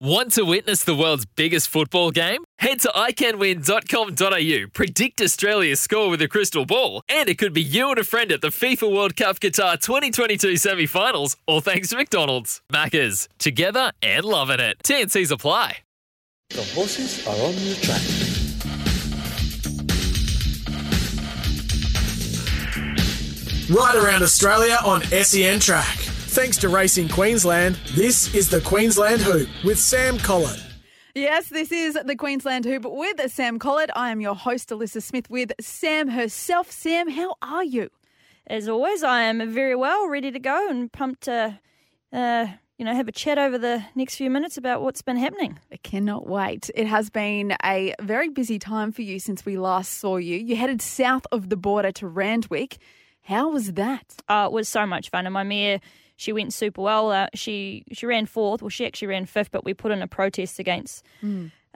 Want to witness the world's biggest football game? Head to iCanWin.com.au, predict Australia's score with a crystal ball, and it could be you and a friend at the FIFA World Cup Qatar 2022 semi finals, all thanks to McDonald's. Maccas, together and loving it. TNC's apply. The horses are on the track. Right around Australia on SEN Track. Thanks to Racing Queensland, this is the Queensland Hoop with Sam Collett. Yes, this is the Queensland Hoop with Sam Collett. I am your host, Alyssa Smith, with Sam herself. Sam, how are you? As always, I am very well, ready to go and pumped to, uh, you know, have a chat over the next few minutes about what's been happening. I cannot wait. It has been a very busy time for you since we last saw you. You headed south of the border to Randwick. How was that? Uh, it was so much fun, and my mare, she went super well. Uh, she she ran fourth. Well, she actually ran fifth, but we put in a protest against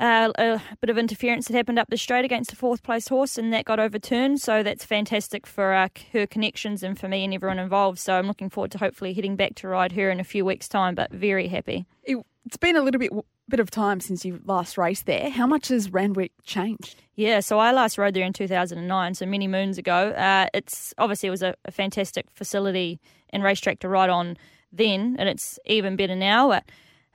uh, a bit of interference that happened up the straight against a fourth place horse, and that got overturned. So that's fantastic for uh, her connections and for me and everyone involved. So I'm looking forward to hopefully heading back to ride her in a few weeks' time. But very happy. It, it's been a little bit bit of time since you last raced there. How much has Randwick changed? Yeah, so I last rode there in 2009, so many moons ago. Uh, it's obviously it was a, a fantastic facility and racetrack to ride on then, and it's even better now. But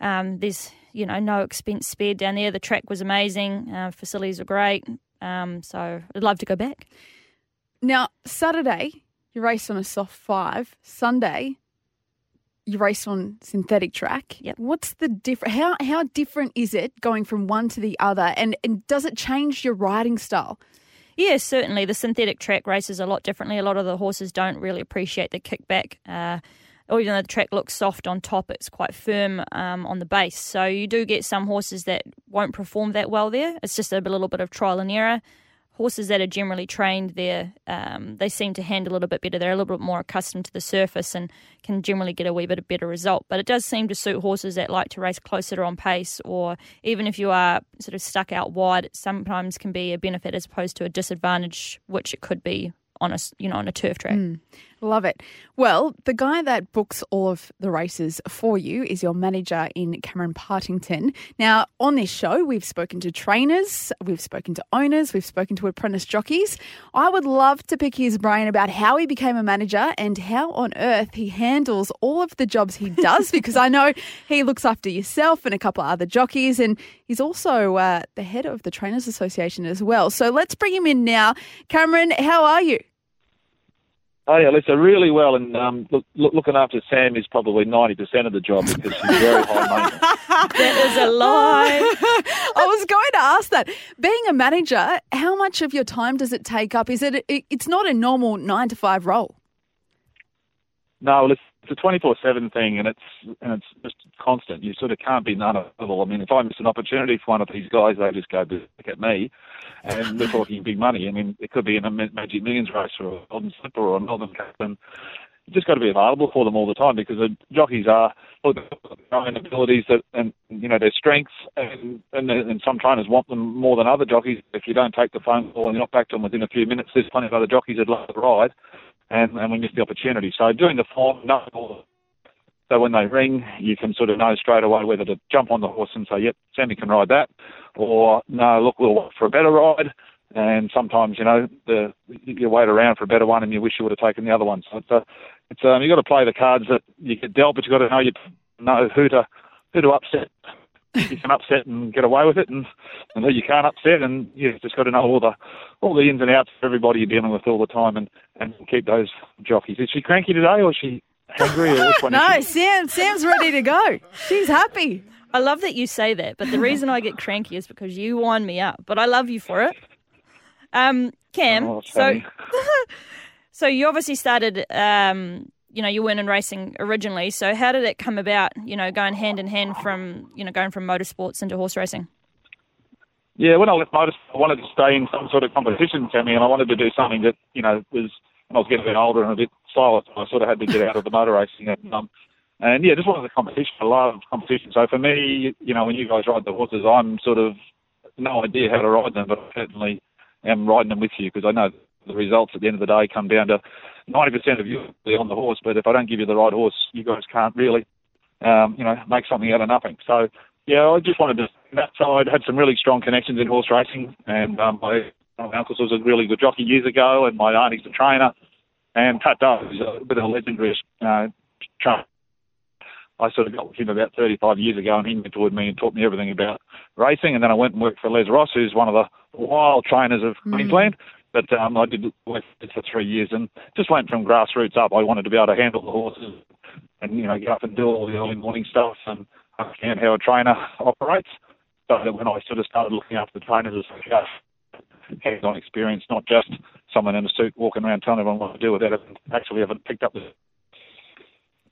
um, there's you know no expense spared down there. The track was amazing, uh, facilities are great. Um, so I'd love to go back. Now, Saturday, you raced on a soft five. Sunday, you raced on synthetic track. Yep. What's the different? How how different is it going from one to the other? And and does it change your riding style? Yeah, certainly. The synthetic track races a lot differently. A lot of the horses don't really appreciate the kickback. Uh, or even though the track looks soft on top, it's quite firm um, on the base. So you do get some horses that won't perform that well there. It's just a little bit of trial and error. Horses that are generally trained there, um, they seem to handle a little bit better. They're a little bit more accustomed to the surface and can generally get a wee bit of better result. But it does seem to suit horses that like to race closer on pace, or even if you are sort of stuck out wide, it sometimes can be a benefit as opposed to a disadvantage, which it could be on a you know on a turf track. Love it. Well, the guy that books all of the races for you is your manager in Cameron Partington. Now, on this show, we've spoken to trainers, we've spoken to owners, we've spoken to apprentice jockeys. I would love to pick his brain about how he became a manager and how on earth he handles all of the jobs he does, because I know he looks after yourself and a couple of other jockeys, and he's also uh, the head of the Trainers Association as well. So let's bring him in now. Cameron, how are you? Oh yeah, Lisa, really well, and um, look, look, looking after Sam is probably ninety percent of the job because she's very high maintenance. That is a lie. I was going to ask that. Being a manager, how much of your time does it take up? Is it? it it's not a normal nine to five role. No, well, it's, a twenty-four seven thing, and it's and it's just constant. You sort of can't be none of all. I mean, if I miss an opportunity for one of these guys, they just go back at me, and we're talking big money. I mean, it could be in a Magic Millions race or a Golden Slipper or a Melbourne Cup, and you just got to be available for them all the time because the jockeys are look, their own abilities that and you know their strengths and, and and some trainers want them more than other jockeys. If you don't take the phone call and you're not back to them within a few minutes, there's plenty of other jockeys that love to ride, and and we missed the opportunity. So doing the form, the so when they ring, you can sort of know straight away whether to jump on the horse and say, "Yep, Sammy can ride that," or "No, look, we'll wait for a better ride." And sometimes, you know, the you wait around for a better one, and you wish you would have taken the other one. So it's a, it's um, you got to play the cards that you get dealt, but you've got to know you know who to who to upset. You can upset and get away with it, and, and who you can't upset, and you've just got to know all the all the ins and outs of everybody you're dealing with all the time, and and keep those jockeys. Is she cranky today, or is she hungry, or which one? is No, she? Sam. Sam's ready to go. She's happy. I love that you say that, but the reason I get cranky is because you wind me up. But I love you for it. Um, Cam, Oh, so so you obviously started, um, you know, you weren't in racing originally. So how did it come about? You know, going hand in hand from you know going from motorsports into horse racing. Yeah, when I left motor, I wanted to stay in some sort of competition, Tammy, and I wanted to do something that you know was when I was getting a bit older and a bit silent. So I sort of had to get out of the motor racing, and um, and yeah, just wanted the competition. I love competition. So for me, you know, when you guys ride the horses, I'm sort of no idea how to ride them, but I certainly am riding them with you because I know the results at the end of the day come down to 90% of you on the horse. But if I don't give you the right horse, you guys can't really, um, you know, make something out of nothing. So yeah, I just wanted to. Say that side had some really strong connections in horse racing, and um, my, my uncle was a really good jockey years ago, and my auntie's a trainer, and Pat Dove is a bit of a legendary uh, trainer. I sort of got with him about 35 years ago, and he mentored me and taught me everything about racing. And then I went and worked for Les Ross, who's one of the wild trainers of Mm. Queensland. But um, I did work for three years and just went from grassroots up. I wanted to be able to handle the horses and you know get up and do all the early morning stuff and understand how a trainer operates. So that when I sort of started looking after the trainers as a hands-on experience, not just someone in a suit walking around telling everyone what to do without having- actually having picked up the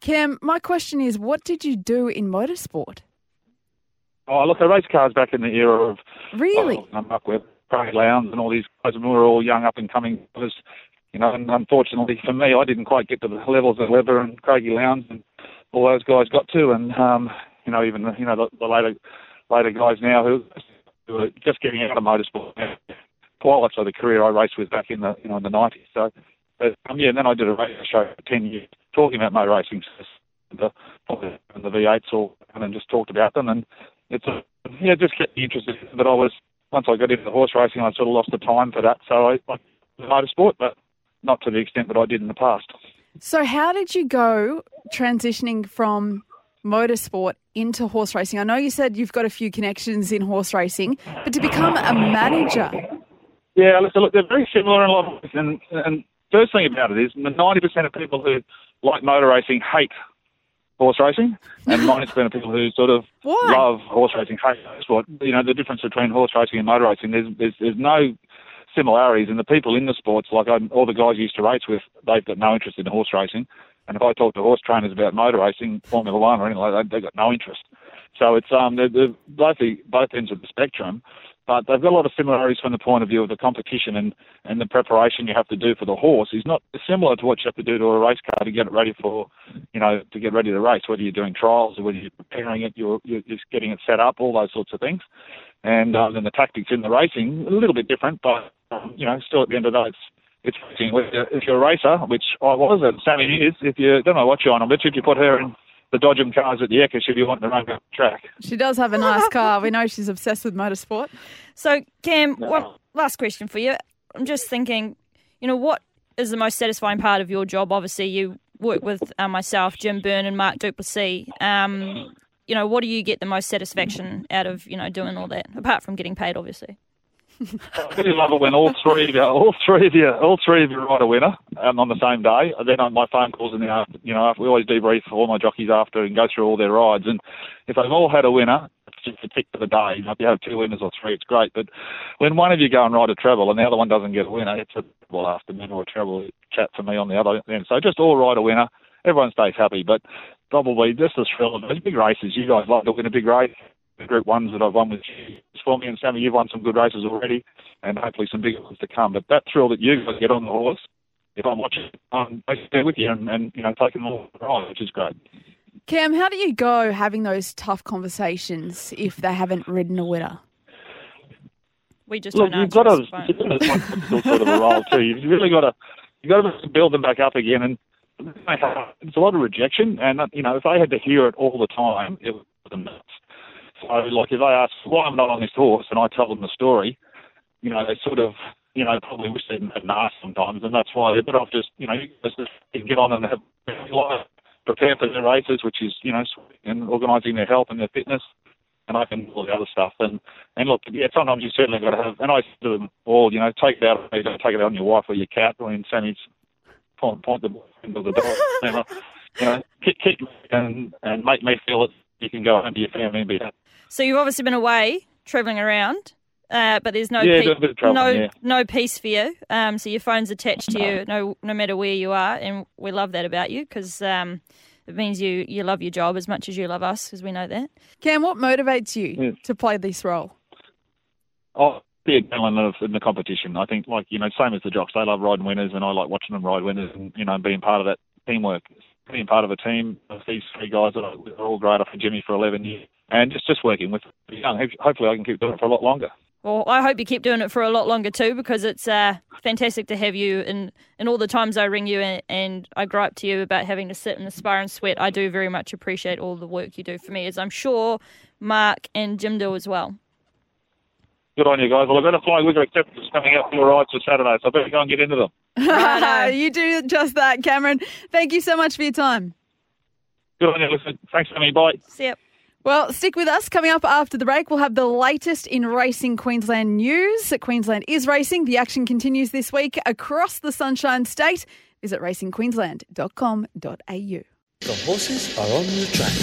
Cam, my question is, what did you do in motorsport? Oh, look, I raced cars back in the era of Really? Oh, I'm up with Craig Lowndes and all these guys, and we were all young up and coming. You know, and unfortunately for me, I didn't quite get to the levels that Webber and Craigie Lowndes and all those guys got to, and um, you know, even you know the, the later later guys now who, who are just getting out of motorsport. Pilots of the career I raced with back in the you know in the nineties. So, but, um, yeah, and then I did a radio show for ten years talking about motor racing. The and the V8s all and then just talked about them, and it's a, yeah, just me interested. But I was once I got into horse racing, I sort of lost the time for that. So I, I motorsport, but not to the extent that I did in the past. So, how did you go transitioning from motorsport into horse racing? I know you said you've got a few connections in horse racing, but to become a manager, Yeah, listen, look, they're very similar in a lot of ways. And, and first thing about it is, the 90% of people who like motor racing hate horse racing, and 90% of people who sort of Why? love horse racing hate sport. You know, the difference between horse racing and motor racing, there's, there's, there's no similarities. And the people in the sports, like I'm, all the guys I used to race with, they've got no interest in horse racing. And if I talk to horse trainers about motor racing, Formula One or anything like that, they've got no interest. So it's um, they're, they're both the both ends of the spectrum, but they've got a lot of similarities from the point of view of the competition and, and the preparation you have to do for the horse is not similar to what you have to do to a race car to get it ready for, you know, to get ready to race. Whether you're doing trials or whether you're preparing it, you're you're just getting it set up, all those sorts of things. And uh, then the tactics in the racing a little bit different, but um, you know, still at the end of the day, it's it's racing. If you're a racer, which I was, and Sammy is, if you don't know what you're on, you if you put her in the Dodgem cars at the Ekka, she'd be wanting to run the track. she does have a nice car. We know she's obsessed with motorsport. So, Cam, one last question for you. I'm just thinking, you know, what is the most satisfying part of your job? Obviously, you work with uh, myself, Jim Byrne, and Mark Du Plessis. Um, you know, what do you get the most satisfaction out of, you know, doing all that, apart from getting paid, obviously? I really love it when all three of you, all three of you, all three of you write a winner um, on the same day. And then my phone calls in the after, you know, we always debrief all my jockeys after and go through all their rides. And if they've all had a winner, it's just a tick for the day. If you have two winners or three, it's great. But when one of you go and ride a treble and the other one doesn't get a winner, it's a well afternoon or a treble chat for me on the other end. So just all ride a winner. Everyone stays happy, but probably just the thrill of those big races. You guys love to win a big race the Group Ones that I've won with you, for me and Sammy, you've won some good races already, and hopefully some bigger ones to come. But that thrill that you guys get on the horse, if I'm watching, I'm basically with you and, and you know taking them all the ride, which is great. Cam, how do you go having those tough conversations if they haven't ridden a winner? We just Look, don't you've got to, you've got to sort of a role too. You've really got to, you've got to build them back up again. And it's a lot of rejection. And you know, if I had to hear it all the time, it would be nuts. So, like, if they ask why I'm not on this horse, and I tell them the story, you know, they sort of, you know, probably wish they hadn't asked sometimes, and that's why they're better off just, you know, just get on and have prepare for their races, which is, you know, and organising their health and their fitness and I can do all the other stuff. And and look, yeah, sometimes you certainly got to have. And I to them all, you know, take it out. me, Don't take it out on your wife or your cat or in Sammy's point, point the end of the door. you know, you kick, kick and and make me feel that you can go home to your family and be happy. So you've obviously been away travelling around, uh, but there's no Yeah, pe- doing a bit of travelling, no yeah. no peace for you. Um, so your phone's attached to you no no matter where you are, and we love that about you because um, it means you you love your job as much as you love us, because we know that. Cam, what motivates you Yeah. to play this role? Oh, the adrenaline of in the competition. I think, like you know, same as the jocks. They love riding winners, and I like watching them ride winners, and you know, being part of that teamwork, being part of a team of these three guys that are are all great. I've Jimmy for 11 years, and just just working with the young. Hopefully, I can keep doing it for a lot longer. Well, I hope you keep doing it for a lot longer too, because it's uh, fantastic to have you. And and all the times I ring you and, and I gripe to you about having to sit in the spar and sweat, I do very much appreciate all the work you do for me, as I'm sure Mark, and Jim Do as well. Good on you guys. Well, I've got a fly wigger acceptance coming out for your rides for Saturday, so I better go and get into them. you do just that, Cameron. Thank you so much for your time. Good on you. Listen, thanks for me. Bye. See ya. Well, stick with us. Coming up after the break, we'll have the latest in racing Queensland news. Queensland is racing. The action continues this week across the Sunshine State. Visit racingqueensland.com.au. The horses are on the track.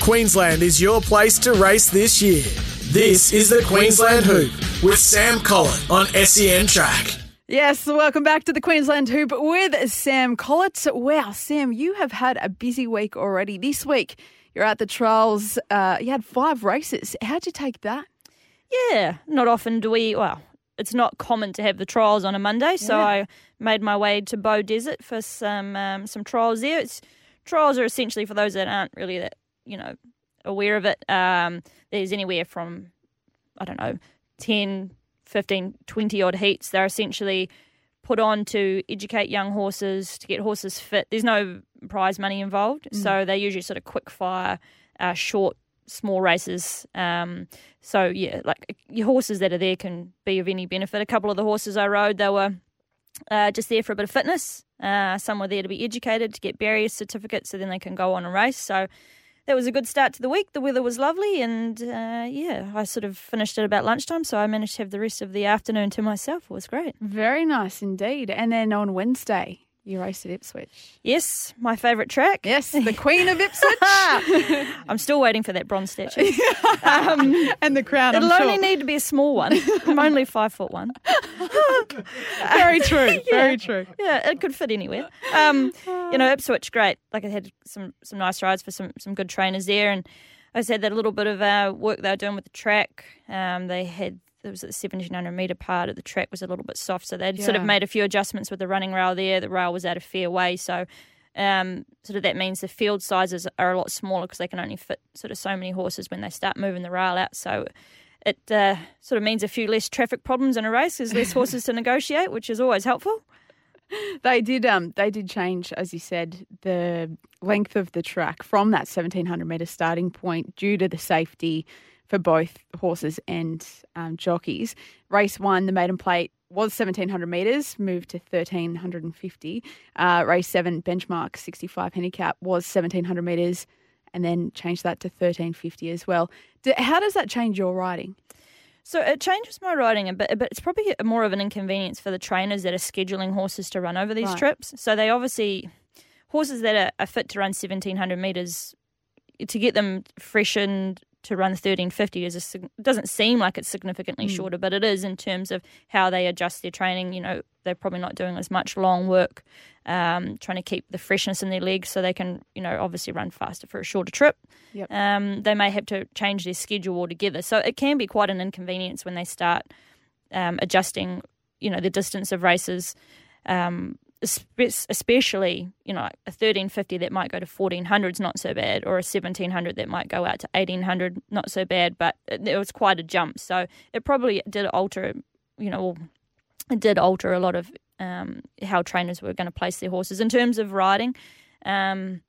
Queensland is your place to race this year. This is the Queensland Hoop with Sam Collett on SEN Track. Yes, welcome back to the Queensland Hoop with Sam Collett. Wow, Sam, you have had a busy week already. This week, you're at the trials. Uh, you had five races. How'd you take that? Yeah, not often do we. Well, it's not common to have the trials on a Monday, so Yeah. I made my way to Beaudesert for some um, some trials there. It's trials are essentially for those that aren't really that you know aware of it. Um, there's anywhere from I don't know 10, 15, 20 odd heats. They're essentially put on to educate young horses to get horses fit. There's no prize money involved, so they're usually sort of quick fire, uh, short, small races. Um, so yeah, like your horses that are there can be of any benefit. A couple of the horses I rode, they were uh, just there for a bit of fitness. Uh, some were there to be educated to get barrier certificates, so then they can go on and race. So that was a good start to the week. The weather was lovely, and uh, yeah, I sort of finished at about lunchtime, so I managed to have the rest of the afternoon to myself. It was great. Very nice indeed. And then on Wednesday, you raced at Ipswich. Yes, my favourite track. Yes, the Queen of Ipswich. I'm still waiting for that bronze statue. um, and the crown, I'm it'll sure. only need to be a small one. I'm only five foot one. Very true. Very true. Yeah, it could fit anywhere. Um, you know, Ipswich, great. Like I had some some nice rides for some some good trainers there, and I said that a little bit of uh, work they were doing with the track. Um, they had there was the seventeen hundred meter part of the track was a little bit soft, so they'd sort of made a few adjustments with the running rail there. The rail was out of fair way, so. Um, sort of that means the field sizes are a lot smaller because they can only fit sort of so many horses when they start moving the rail out. So it uh, sort of means a few less traffic problems in a race. There's less horses to negotiate, which is always helpful. They did um they did change, as you said, the length of the track from that seventeen hundred metre starting point due to the safety for both horses and um, jockeys. Race one, the maiden plate was seventeen hundred metres, moved to thirteen hundred and fifty. Uh, race seven, benchmark sixty five handicap was seventeen hundred metres, and then changed that to thirteen fifty as well. D how does that change your riding? So it changes my riding a bit, but it's probably more of an inconvenience for the trainers that are scheduling horses to run over these Right. trips. So they obviously horses that are, are fit to run seventeen hundred meters to get them freshened to run thirteen fifty is a, doesn't seem like it's significantly shorter, but it is in terms of how they adjust their training. You know, they're probably not doing as much long work, um, trying to keep the freshness in their legs so they can, you know, obviously run faster for a shorter trip Yep. um, they may have to change their schedule altogether. So it can be quite an inconvenience when they start um, adjusting, you know, the distance of races, um, especially, you know, a 1350 that might go to 1400 is not so bad, or a 1700 that might go out to 1800, not so bad, but it, was quite a jump. So it probably did alter, you know, it did alter a lot of um, how trainers were going to place their horses in terms of riding. Um,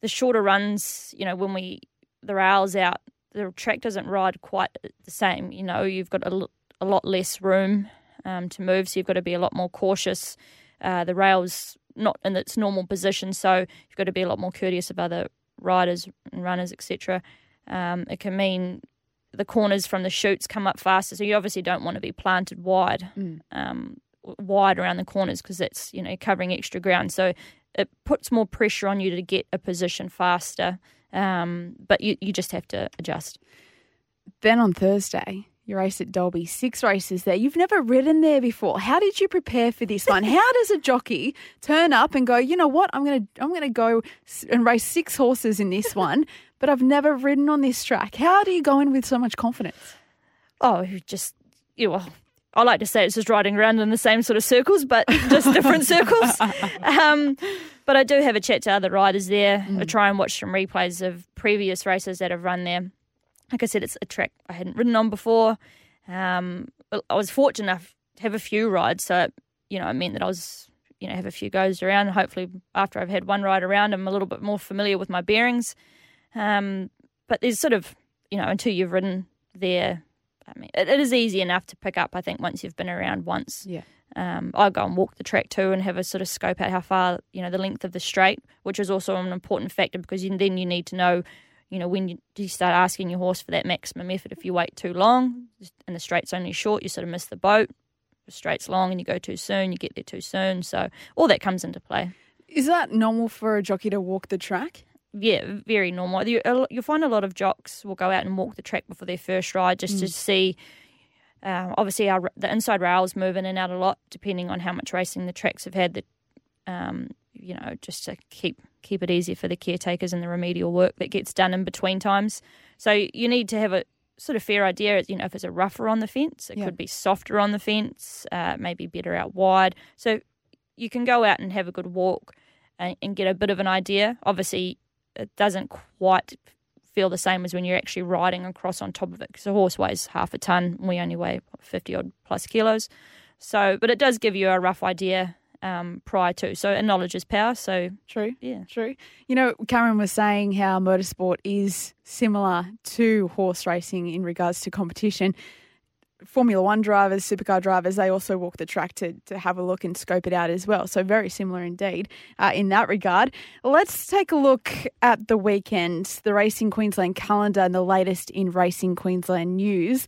the shorter runs, you know, when we the rails out, the track doesn't ride quite the same. You know, you've got a lot less room um, to move, so you've got to be a lot more cautious. Uh, the rail's not in its normal position, so you've got to be a lot more courteous of other riders and runners, etc. Um, it can mean the corners from the chutes come up faster, so you obviously don't want to be planted wide, um, wide around the corners because that's you know covering extra ground. So it puts more pressure on you to get a position faster. Um, but you, you just have to adjust. Then on Thursday, you race at Dalby. Six races there. You've never ridden there before. How did you prepare for this one? How does a jockey turn up and go, you know what? I'm gonna I'm gonna go and race six horses in this one, but I've never ridden on this track. How do you go in with so much confidence? Oh, you just you well, I like to say it's just riding around in the same sort of circles, but just different circles. Um, but I do have a chat to other riders there. I try and watch some replays of previous races that have run there. Like I said, it's a track I hadn't ridden on before. Um, I was fortunate enough to have a few rides, so you know, it meant that I was you know, have a few goes around. Hopefully, after I've had one ride around, I'm a little bit more familiar with my bearings. Um, but there's sort of, you know, until you've ridden there, I mean, it, it is easy enough to pick up. I think once you've been around once. Yeah. Um, I go and walk the track too, and have a sort of scope out how far, you know, the length of the straight, which is also an important factor because you, then you need to know, you know, when you, do you start asking your horse for that maximum effort. If you wait too long and the straight's only short, you sort of miss the boat. The straight's long and you go too soon, you get there too soon. So all that comes into play. Is that normal for a jockey to walk the track? yeah, very normal. You, you'll find a lot of jocks will go out and walk the track before their first ride just to see. Um, obviously, our the inside rails move in and out a lot depending on how much racing the tracks have had. That um, you know, just to keep keep it easier for the caretakers and the remedial work that gets done in between times. So you need to have a sort of fair idea. You know, if it's a rougher on the fence, it Yeah. could be softer on the fence, uh, maybe better out wide. So you can go out and have a good walk and, and get a bit of an idea. Obviously, it doesn't quite feel the same as when you're actually riding across on top of it because a horse weighs half a ton. We only weigh 50 odd plus kilos. So, but it does give you a rough idea um, prior to. So, and knowledge is power. So, True. yeah. True. You know, Cameron was saying how motorsport is similar to horse racing in regards to competition. Formula One drivers, supercar drivers, they also walk the track to, to have a look and scope it out as well. So, very similar indeed uh, in that regard. Let's take a look at the weekend, the Racing Queensland calendar, and the latest in Racing Queensland news.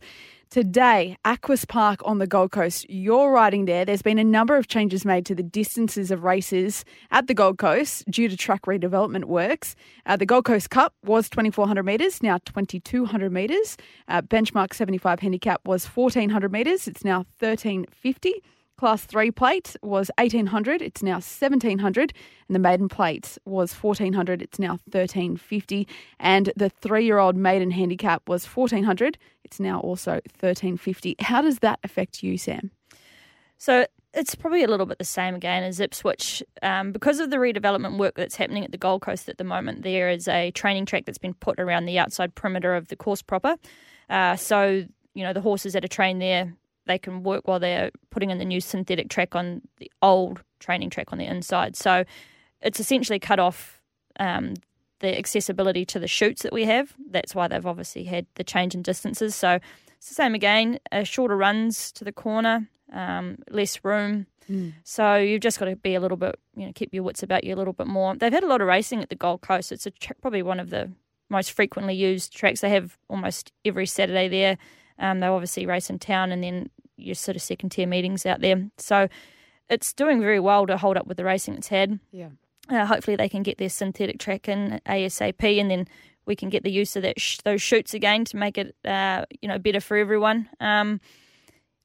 Today, Aquis Park on the Gold Coast. You're riding there. There's been a number of changes made to the distances of races at the Gold Coast due to track redevelopment works. Uh, the Gold Coast Cup was 2,400 metres, now 2,200 metres. Uh, benchmark 75 handicap was 1,400 metres, it's now 1,350. Class 3 plate was 1800, it's now 1700, and the maiden plate was 1400, it's now 1350, and the 3-year-old maiden handicap was 1400, it's now also 1350. How does that affect you, Sam? So it's probably a little bit the same again as Ipswich. Um, because of the redevelopment work that's happening at the Gold Coast at the moment, there is a training track that's been put around the outside perimeter of the course proper. Uh, so, you know, the horses that are trained there, they can work while they're putting in the new synthetic track on the old training track on the inside. So it's essentially cut off um, the accessibility to the chutes that we have. That's why they've obviously had the change in distances. So it's the same again, uh, shorter runs to the corner, um, less room. So you've just got to be a little bit, you know, keep your wits about you a little bit more. They've had a lot of racing at the Gold Coast. It's a probably one of the most frequently used tracks. They have almost every Saturday there. Um, they obviously race in town and then your sort of second tier meetings out there. So it's doing very well to hold up with the racing it's had. Yeah. Uh, hopefully they can get their synthetic track in ASAP, and then we can get the use of that sh- those chutes again to make it uh, you know better for everyone. Um,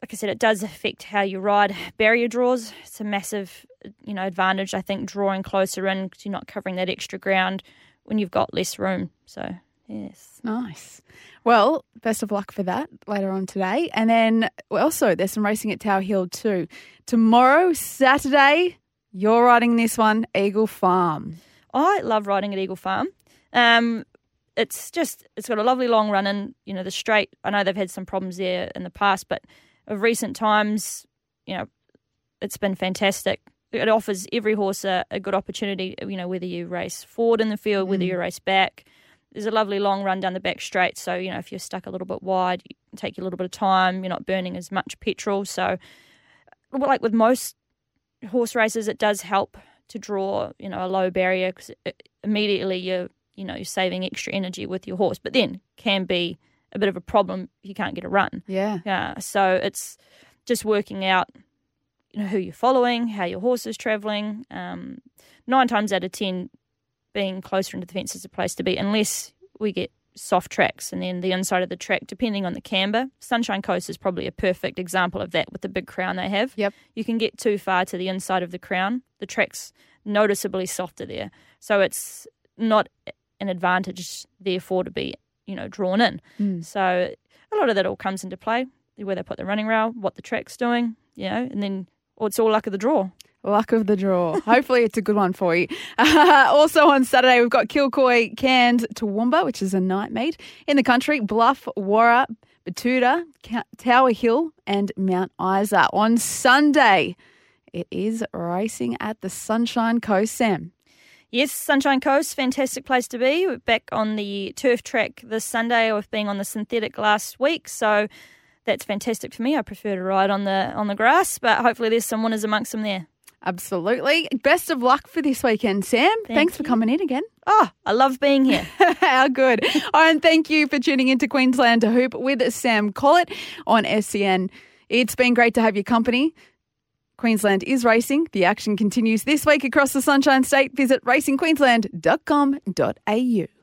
like I said, it does affect how you ride. Barrier draws, it's a massive you know advantage. I think drawing closer in because you're not covering that extra ground when you've got less room. So yes. Nice. Well, best of luck for that later on today. And then also, there's some racing at Tower Hill too. Tomorrow, Saturday, you're riding this one, Eagle Farm. I love riding at Eagle Farm. Um, it's just it's got a lovely long run in. You know the straight. I know they've had some problems there in the past, but of recent times, you know, it's been fantastic. It offers every horse a, a good opportunity. You know, whether you race forward in the field, whether you race back. There's a lovely long run down the back straight. So you know, if you're stuck a little bit wide, you can take you a little bit of time. You're not burning as much petrol. So, like with most horse races, it does help to draw, you know, a low barrier because immediately you're, you know, you're saving extra energy with your horse. But then can be a bit of a problem if you can't get a run. Yeah. Yeah, so it's just working out, you know, who you're following, how your horse is traveling. Um, nine times out of ten, being closer into the fence is a place to be, unless we get soft tracks and then the inside of the track, depending on the camber. Sunshine Coast is probably a perfect example of that with the big crown they have. Yep. You can get too far to the inside of the crown. The track's noticeably softer there. So it's not an advantage, therefore, to be, you know, drawn in. Hmm. So a lot of that all comes into play where they put the running rail, what the track's doing, you know, and then well, it's all luck of the draw. Luck of the draw. Hopefully, it's a good one for you. Uh, also on Saturday, we've got Kilcoy, Cairns, Toowoomba, which is a night meet in the country. Bluff, Warra, Betoota, Tower Hill, and Mount Isa. On Sunday, It is racing at the Sunshine Coast, Sam. Yes, Sunshine Coast, fantastic place to be. We're back on the turf track this Sunday with being on the synthetic last week, so that's fantastic for me. I prefer to ride on the on the grass, but hopefully there's some winners amongst them there. Absolutely. Best of luck for this weekend, Sam. Thank Thanks for coming in again. Oh, I love being here. How good. oh, and thank you for tuning into Queensland to Hoop with Sam Collett on SEN. It's been great to have your company. Queensland is racing. The action continues this week across the Sunshine State. Visit racingqueensland.com.au.